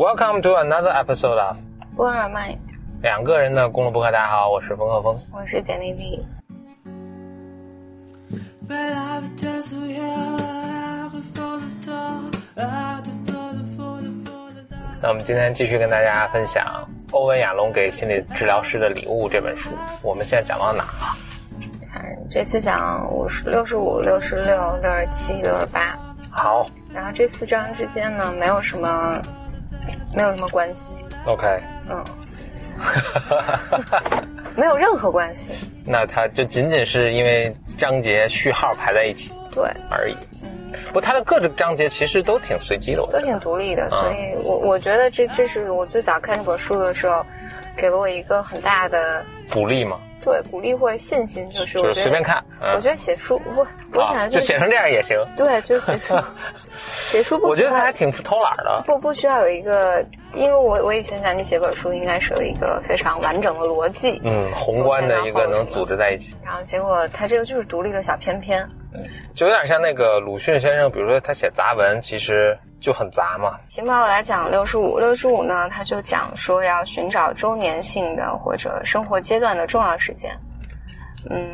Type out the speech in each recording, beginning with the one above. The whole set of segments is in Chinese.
Welcome to another episode of 波尔麦，两个人的公路博客。大家好，我是冯鹤峰。我是简丽丽。那我们今天继续跟大家分享欧文亚龙给心理治疗师的礼物这本书。我们现在讲到哪了？看这次讲五十六十五、六十六、六十七、六十八。好然后这四章之间呢，没有什么，没有什么关系，，OK。嗯，没有任何关系。那它就仅仅是因为章节序号排在一起对，而已。不过它的各个章节其实都挺随机的，我。都挺独立的，所以我我觉得这这是我最早看这本书的时候，给了我一个很大的鼓励嘛，对鼓励或者信心，就是我觉得是随便看。嗯我觉得写书，我我啊，感觉就写成这样也行。对，就是写书，写书不我觉得他还挺偷懒的。不不需要有一个，因为我我以前讲你写本书应该是有一个非常完整的逻辑，嗯，宏观的一个能组织在一起，然后结果他这个就是独立的小篇篇，就有点像那个鲁迅先生，比如说他写杂文，其实就很杂嘛。行吧，我来讲六十五。六十五呢，他就讲说要寻找周年性的或者生活阶段的重要事件。嗯，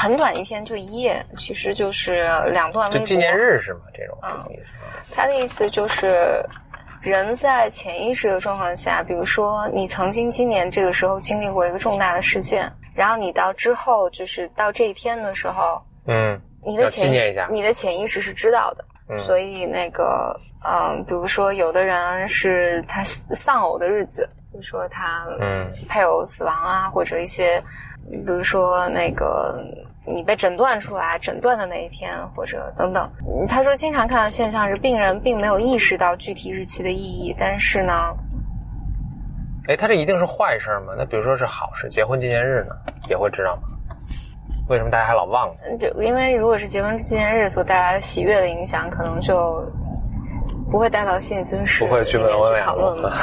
很短一篇，就一页，其实就是两段微博。就纪念日是吗？这种意思。他的意思就是，人在潜意识的状况下，比如说你曾经今年这个时候经历过一个重大的事件，然后你到之后就是到这一天的时候，嗯，你的潜纪念一下你的潜意识是知道的，嗯所以那个嗯，比如说有的人是他丧偶的日子，比如说他嗯配偶死亡啊，或者一些，比如说那个你被诊断出来诊断的那一天，或者等等。嗯他说经常看到现象是病人并没有意识到具体日期的意义，但是呢，哎，他这一定是坏事吗？那比如说是好事，结婚纪念日呢，也会知道吗？为什么大家还老忘呢？就因为如果是结婚纪念日所带来的喜悦的影响，可能就不会带到心理咨询室不会去问里面欧文亚去讨论龙嘛。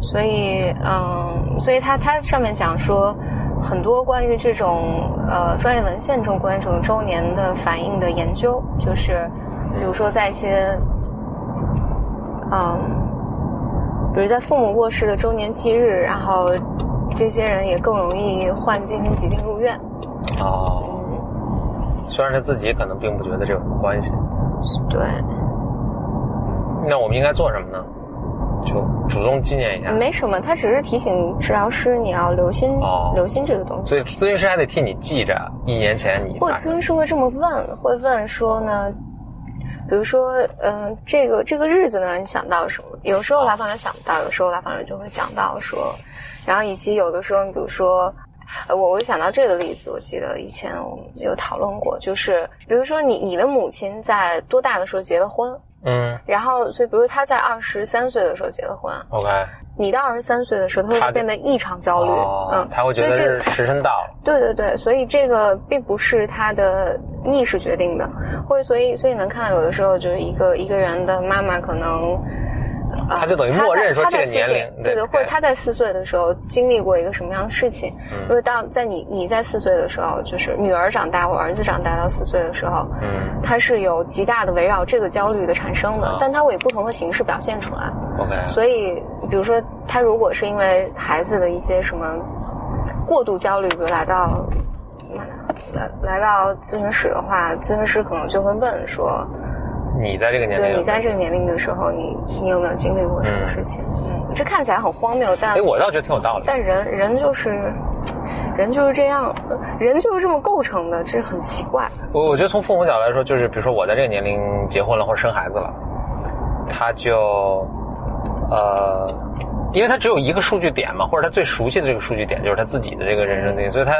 所以，嗯，所以他他上面讲说，很多关于这种呃专业文献中关于这种周年的反应的研究，就是比如说在一些，嗯，比如在父母过世的周年忌日，然后这些人也更容易患精神疾病入院。哦，虽然他自己可能并不觉得这有什么关系，对，那我们应该做什么呢？就主动纪念一下。没什么，他只是提醒治疗师你要留心、哦留心这个东西。所以咨询师还得替你记着，一年前你或者发生咨询师会这么问，会问说呢，比如说，嗯、这个这个日子呢，你想到什么？有时候来访者想不到，有时候来访者就会讲到说，然后以及有的时候，比如说。呃我我想到这个例子，我记得以前我们有讨论过，就是比如说你你的母亲在多大的时候结了婚，嗯然后所以比如他在二十三岁的时候结的婚，，OK，你到二十三岁的时候，他他会变得异常焦虑，哦嗯，他会觉得这是时辰到了。对对对，所以这个并不是他的意识决定的，或者所以所以能看到有的时候就是一个一个人的妈妈可能。呃他就等于默认说这个年龄对对对，或者他在四岁的时候经历过一个什么样的事情，嗯如果到在你你在四岁的时候，就是女儿长大或儿子长大到四岁的时候，嗯他是有极大的围绕这个焦虑的产生的啊，但他会以不同的形式表现出来。，OK，所以，比如说，他如果是因为孩子的一些什么过度焦虑，比如来到来来到咨询室的话，咨询师可能就会问说，你在这个年龄，对你在这个年龄的时候，你你有没有经历过什么事情？嗯，这看起来很荒谬，但哎，我倒觉得挺有道理。但人人就是人就是这样，人就是这么构成的，这很奇怪。我我觉得从父母角度来说，就是比如说我在这个年龄结婚了或者生孩子了，他就呃，因为他只有一个数据点嘛，或者他最熟悉的这个数据点就是他自己的这个人生经历，所以他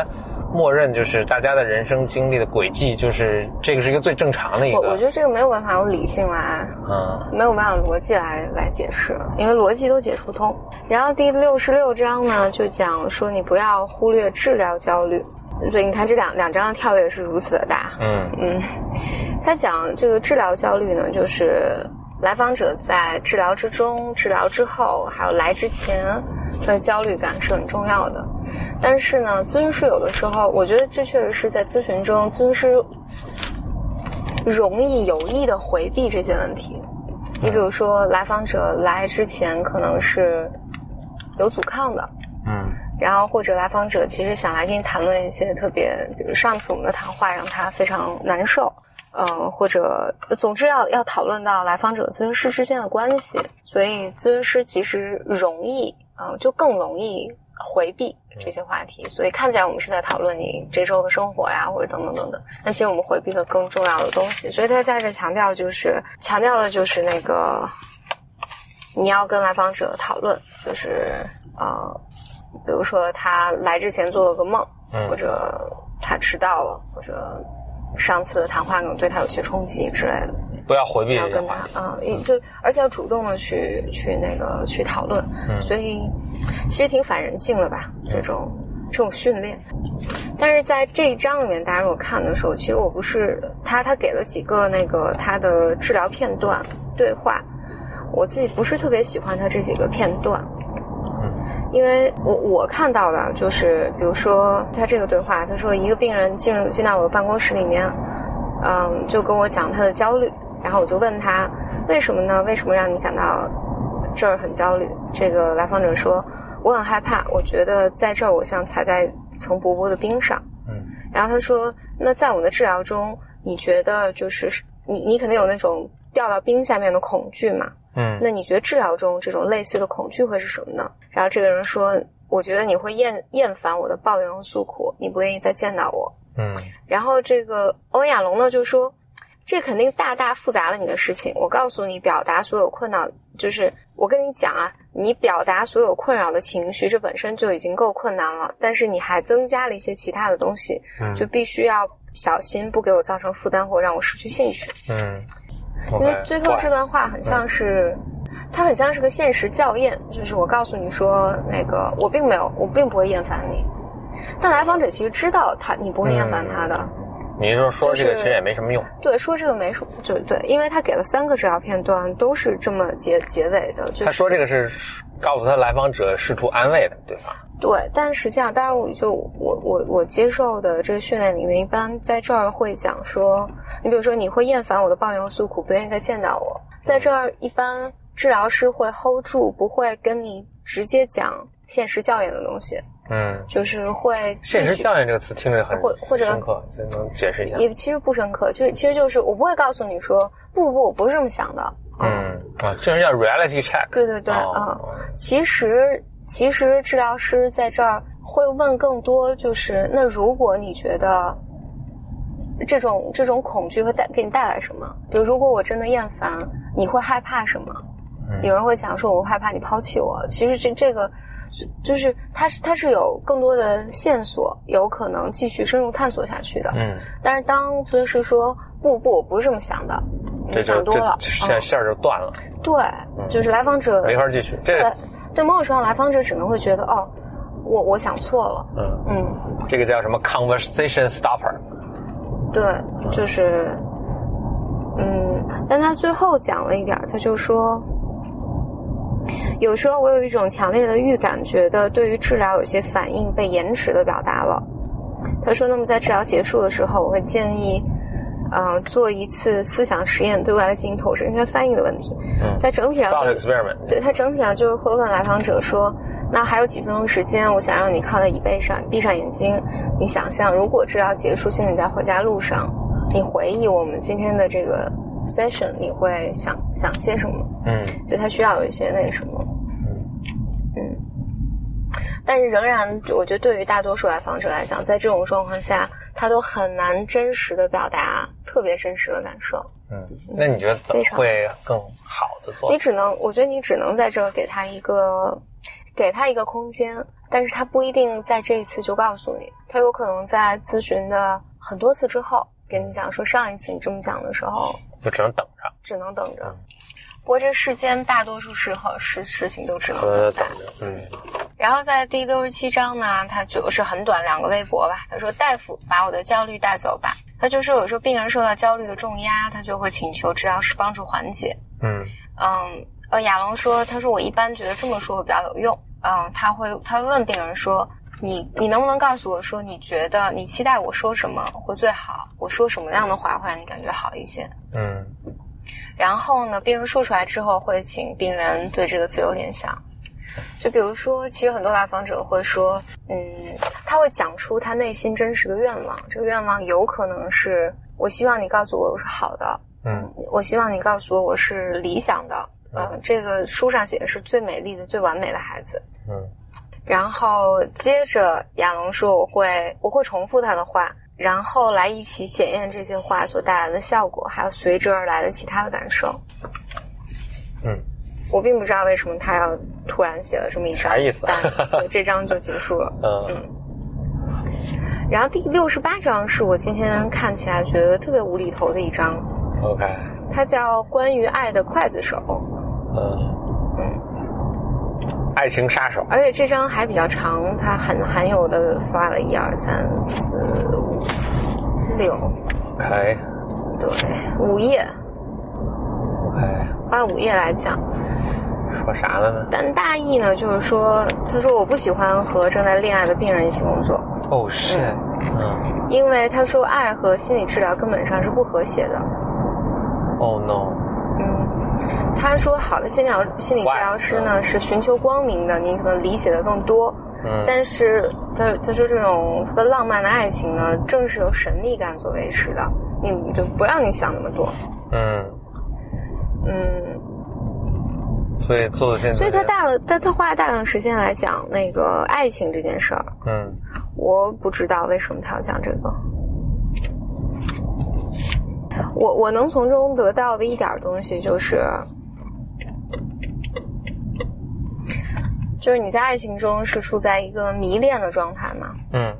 默认就是大家的人生经历的轨迹，就是这个是一个最正常的一个。我我觉得这个没有办法用理性来嗯没有办法逻辑来来解释，因为逻辑都解释不通。然后第六十六章呢，就讲说你不要忽略治疗焦虑，所以你看这两两章的跳跃是如此的大。嗯嗯，他讲这个治疗焦虑呢，就是来访者在治疗之中、治疗之后，还有来之前的焦虑感是很重要的。但是呢，咨询师有的时候，我觉得这确实是在咨询中，咨询师容易有意的回避这些问题。你比如说，来访者来之前可能是有阻抗的，嗯。然后或者来访者其实想来跟你谈论一些特别，比如上次我们的谈话让他非常难受，嗯、或者总之要要讨论到来访者咨询师之间的关系，所以咨询师其实容易，嗯、就更容易回避这些话题，所以看起来我们是在讨论你这周的生活呀，或者等等等等，但其实我们回避了更重要的东西，所以他在这强调就是强调的就是那个你要跟来访者讨论，就是呃。比如说他来之前做了个梦，嗯或者他迟到了，或者上次的谈话可能对他有些冲击之类的，不要回避要跟。他啊，嗯就而且要主动的去去那个去讨论，嗯所以其实挺反人性的吧，这种这种训练。但是在这一章里面，大家如果看的时候，其实我不是他他给了几个那个他的治疗片段对话，我自己不是特别喜欢他这几个片段。因为我我看到的就是，比如说他这个对话，他说一个病人进入进到我的办公室里面，嗯，就跟我讲他的焦虑，然后我就问他为什么呢？为什么让你感到这儿很焦虑？这个来访者说我很害怕，我觉得在这儿我像踩在一层薄薄的冰上。嗯然后他说，那在我们的治疗中，你觉得就是你你肯定有那种掉到冰下面的恐惧嘛？嗯那你觉得治疗中这种类似的恐惧会是什么呢？然后这个人说，我觉得你会厌厌烦我的抱怨和诉苦，你不愿意再见到我。嗯然后这个欧亚龙呢就说，这肯定大大复杂了你的事情。我告诉你，表达所有困扰，就是我跟你讲啊，你表达所有困扰的情绪，这本身就已经够困难了，但是你还增加了一些其他的东西，嗯。就必须要小心，不给我造成负担或让我失去兴趣。嗯，因为最后这段话很像是，它很像是个现实校验，就是我告诉你说，那个我并没有，我并不会厌烦你，但来访者其实知道他你不会厌烦他的，你是说这个其实也没什么用。对，说这个没什么，就对，因为他给了三个治疗片段，都是这么结结尾的，就是他说这个是告诉他来访者试图安慰的，对吧？对，但实际上，当然，我就我我我接受的这个训练里面，一般在这儿会讲说，你比如说你会厌烦我的抱怨和诉苦，不愿意再见到我，在这儿一般治疗师会 hold 住，不会跟你直接讲现实教验的东西，嗯，就是会现实教验这个词听着很或或者深刻，这能解释一下？也其实不深刻，就其实就是我不会告诉你说不不不，我不是这么想的，嗯啊，这人叫 reality check。对对对，哦嗯，其实其实治疗师在这儿会问更多，就是那如果你觉得这种这种恐惧会带给你带来什么？比如如果我真的厌烦，你会害怕什么？嗯有人会讲说我害怕你抛弃我，其实这这个是就是它是它是有更多的线索，有可能继续深入探索下去的。嗯，但是当咨询师说不不，我不是这么想的，你这就想多了这，线嗯线儿就断了，对，就是来访者没法继续。这对某种程度，来访者只能会觉得哦，我我想错了，嗯，嗯，这个叫什么 conversation stopper？对，就是，嗯，但他最后讲了一点，他就说，有时候我有一种强烈的预感，觉得对于治疗有些反应被延迟的表达了。他说，那么在治疗结束的时候，我会建议。呃，做一次思想实验，对外来进行投射，应该翻译的问题，嗯在整体上。对他整体上就是会问来访者说：“那还有几分钟时间，我想让你靠在椅背上，闭上眼睛，你想象如果治疗结束，现在你在回家路上，你回忆我们今天的这个 session，你会想想些什么？嗯就他需要有一些那个什么，嗯，但是仍然，我觉得对于大多数来访者来讲，在这种状况下，他都很难真实的表达特别真实的感受。嗯，那你觉得怎么会更好的做你？只能，我觉得你只能在这儿给他一个，给他一个空间，但是他不一定在这一次就告诉你，他有可能在咨询的很多次之后跟你讲说，上一次你这么讲的时候，就只能等着，只能等着。不过这世间大多数时候事事情都只能等。着。嗯然后在第六十七章呢，他就是很短两个微博吧。他说：“大夫，把我的焦虑带走吧。”他就说，有时候病人受到焦虑的重压，他就会请求治疗师帮助缓解。嗯嗯，呃，亚龙说，他说我一般觉得这么说会比较有用。嗯，他会他会问病人说，你你能不能告诉我说，你觉得你期待我说什么会最好？我说什么样的话会让你感觉好一些？嗯然后呢，病人说出来之后，会请病人对这个自由联想。就比如说，其实很多来访者会说，嗯，他会讲出他内心真实的愿望。这个愿望有可能是我希望你告诉我我是好的，嗯我希望你告诉我我是理想的。呃，这个书上写的是最美丽的、最完美的孩子。嗯然后接着亚龙说：“我会我会重复他的话，然后来一起检验这些话所带来的效果，还有随之而来的其他的感受。嗯，我并不知道为什么他要突然写了这么一张，啥意思？这章就结束了。嗯。然后第六十八章是我今天看起来觉得特别无厘头的一章，，OK，它叫《关于爱的刽子手》，嗯。爱情杀手，而且这张还比较长，它很含有的发了一二三四五六，OK。对，五页，OK，花了五页来讲。说啥了呢？但大意呢，就是说，他说我不喜欢和正在恋爱的病人一起工作，哦是，嗯因为他说爱和心理治疗根本上是不和谐的。，Oh no，嗯，他说好的心理疗心理治疗师呢是寻求光明的，你可能理解的更多。嗯但是他他说这种特别浪漫的爱情呢，正是由神秘感所维持的，你就不让你想那么多。嗯，嗯，所以做的现在，所以他大了，他他花了大量时间来讲那个爱情这件事儿。嗯我不知道为什么他要讲这个。我我能从中得到的一点东西就是，就是你在爱情中是处在一个迷恋的状态嘛，嗯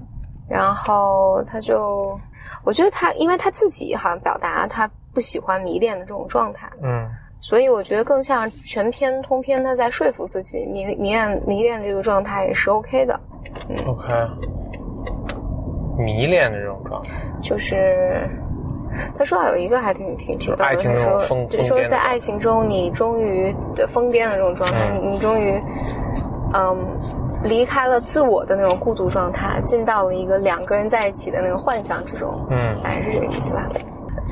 然后他就，我觉得他，因为他自己好像表达他不喜欢迷恋的这种状态，嗯所以我觉得更像全篇通篇他在说服自己迷迷恋迷恋这个状态也是 OK 的。，OK，迷恋的这种状态，就是他说到有一个还挺挺挺逗的，爱情他说这种疯就是说疯癫的在爱情中你终于对疯癫的这种状态，嗯。你你终于嗯离开了自我的那种孤独状态，进到了一个两个人在一起的那个幻想之中，嗯大概是这个意思吧。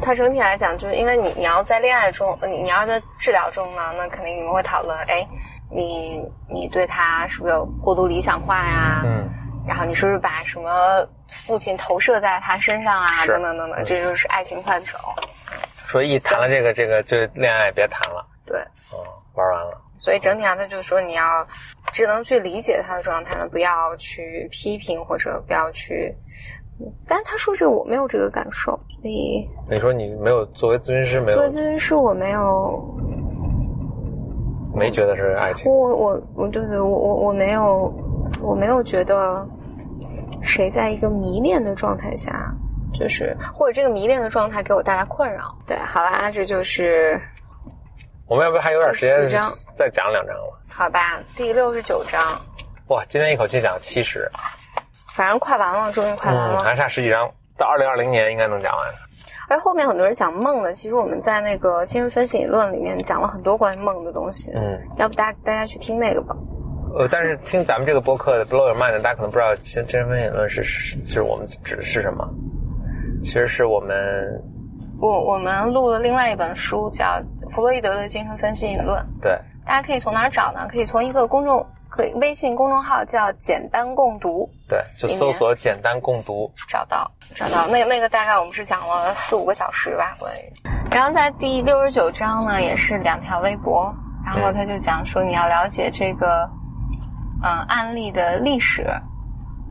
它整体来讲，就是因为你你要在恋爱中，你你要在治疗中呢，那肯定你们会讨论，哎，你你对他是不是有过度理想化呀？嗯然后你是不是把什么父亲投射在他身上啊？等等等等，这就是爱情刽子手。说一谈了这个这个就恋爱别谈了，对，哦，玩完了，所以整体上他就说你要只能去理解他的状态呢，不要去批评或者不要去。嗯但是他说这个我没有这个感受，所以你说你没有作为咨询师没有作为咨询师我没有，没觉得是爱情我，我我我对对我我我没有我没有觉得谁在一个迷恋的状态下，就是或者这个迷恋的状态给我带来困扰。对，好啦，这就是我们要不要还有点时间这四章再讲两章了？好吧，第六十九章，哇，今天一口气讲七十，反正快完了，终于快完嗯，了。还差十几章，到二零二零年应该能讲完。而后面很多人讲梦的，其实我们在那个精神分析理论里面讲了很多关于梦的东西。嗯，要不大大家去听那个吧。呃，但是听咱们这个播客的 Blow Your Mind 的，大家可能不知道精精神分析理论是是就是我们指的是什么，其实是我们我我们录了另外一本书，叫《弗洛伊德的精神分析理论》。对大家可以从哪儿找呢？可以从一个公众，可以微信公众号叫“简单共读对，就搜索简单共读，”找到，找到那个那个大概我们是讲了四五个小时吧，关于。然后在第六十九章呢，也是两条微博，然后他就讲说你要了解这个，嗯、案例的历史，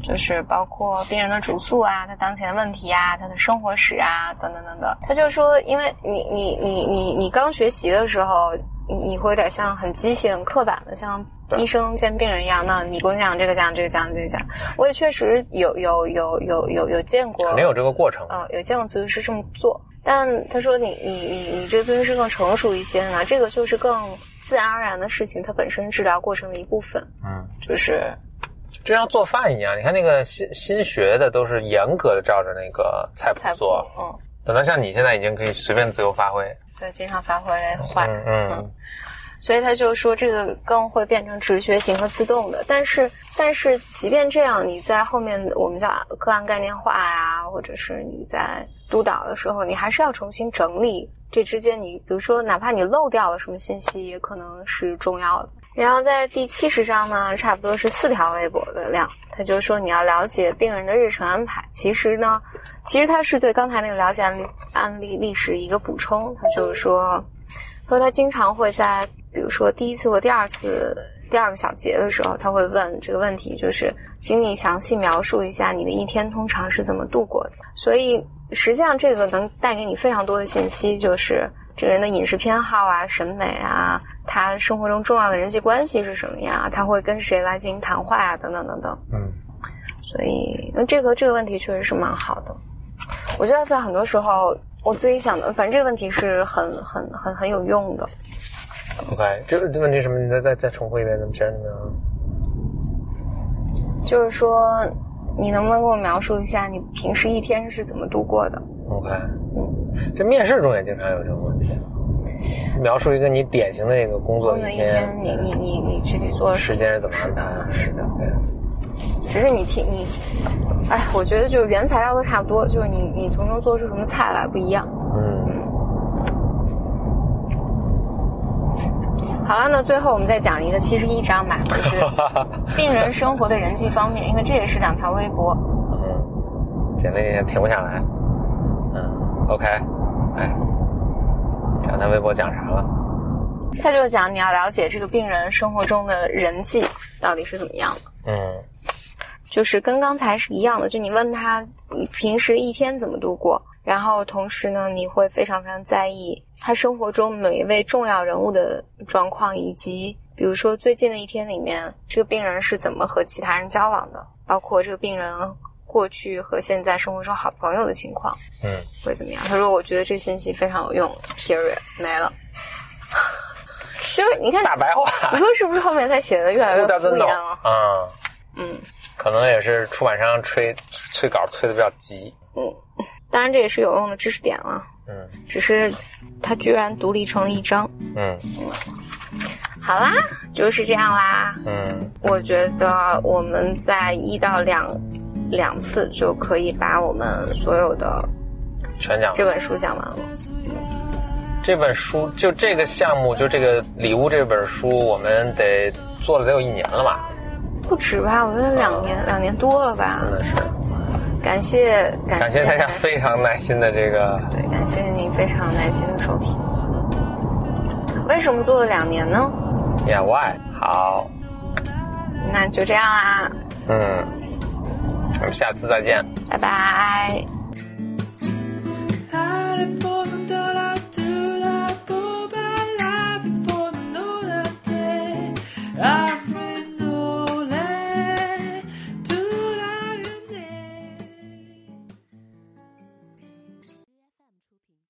就是包括病人的主诉啊，他当前的问题啊，他的生活史啊，等等等等。他就说，因为你你你你你刚学习的时候，你你会有点像很机械、很刻板的，像医生见病人一样。那你给我讲这个讲这个讲这个讲，我也确实有有有有有有见过，肯定有这个过程。呃，有见过咨询师这么做，但他说你你你你这个咨询师更成熟一些呢，这个就是更自然而然的事情，它本身治疗过程的一部分，嗯，就是就像做饭一样，你看那个新新学的都是严格的照着那个菜谱菜谱做，，嗯，等到像你现在已经可以随便自由发挥。对，经常发挥坏，嗯嗯所以他就说这个更会变成直觉型和自动的，但是但是即便这样，你在后面我们叫个案概念化呀、或者是你在督导的时候，你还是要重新整理这之间，你比如说哪怕你漏掉了什么信息，也可能是重要的。然后在第七十章呢，差不多是四条微博的量，他就说你要了解病人的日程安排。其实呢，其实他是对刚才那个了解案例案例历史一个补充。他就是说，说他经常会在比如说第一次或第二次第二个小节的时候，他会问这个问题，就是请你详细描述一下你的一天通常是怎么度过的。所以实际上这个能带给你非常多的信息，就是这个人的饮食偏好啊、审美啊。他生活中重要的人际关系是什么呀？他会跟谁来进行谈话呀？等等等等。嗯，所以那这个这个问题确实是蛮好的。我觉得在很多时候，我自己想的，反正这个问题是很很很很有用的。OK，这个问题什么？你再再再重复一遍，怎么真的？就是说，你能不能给我描述一下你平时一天是怎么度过的？OK，嗯，这面试中也经常有这种问题。描述一个你典型的一个工作一天，你你你你具体做时间是怎么安排？是的，只是你听你，哎，我觉得就是原材料都差不多，就是你你从中做出什么菜来不一样。嗯。好了，那最后我们再讲一个七十一章吧，就 是病人生活的人际方面，因为这也是两条微博。嗯，简历也停不下来。嗯，OK，哎。看他微博讲啥了？他就讲你要了解这个病人生活中的人际到底是怎么样的。嗯，就是跟刚才是一样的，就你问他你平时一天怎么度过，然后同时呢，你会非常非常在意他生活中每一位重要人物的状况，以及比如说最近的一天里面，这个病人是怎么和其他人交往的，包括这个病人过去和现在生活中好朋友的情况。嗯，会怎么样？他说：“我觉得这信息非常有用。”Period，没了。就是你看大白话，你说是不是后面他写的越来越敷衍了？啊，嗯，可能也是出版商催催稿催的比较急。嗯，当然这也是有用的知识点了。嗯，只是他居然独立成了一章。嗯，好啦，就是这样啦。嗯，我觉得我们在一到两两次就可以把我们所有的全讲这本书讲完了。这本书就这个项目，就这个礼物这本书，我们得做了得有一年了吧？不止吧？我觉得两年，两年多了吧？真的是。感谢感感谢大家非常耐心的这个，对，感谢你非常耐心的收听。为什么做了两年呢？Yeah, why？好，那就这样啦。嗯，我们下次再见，拜拜。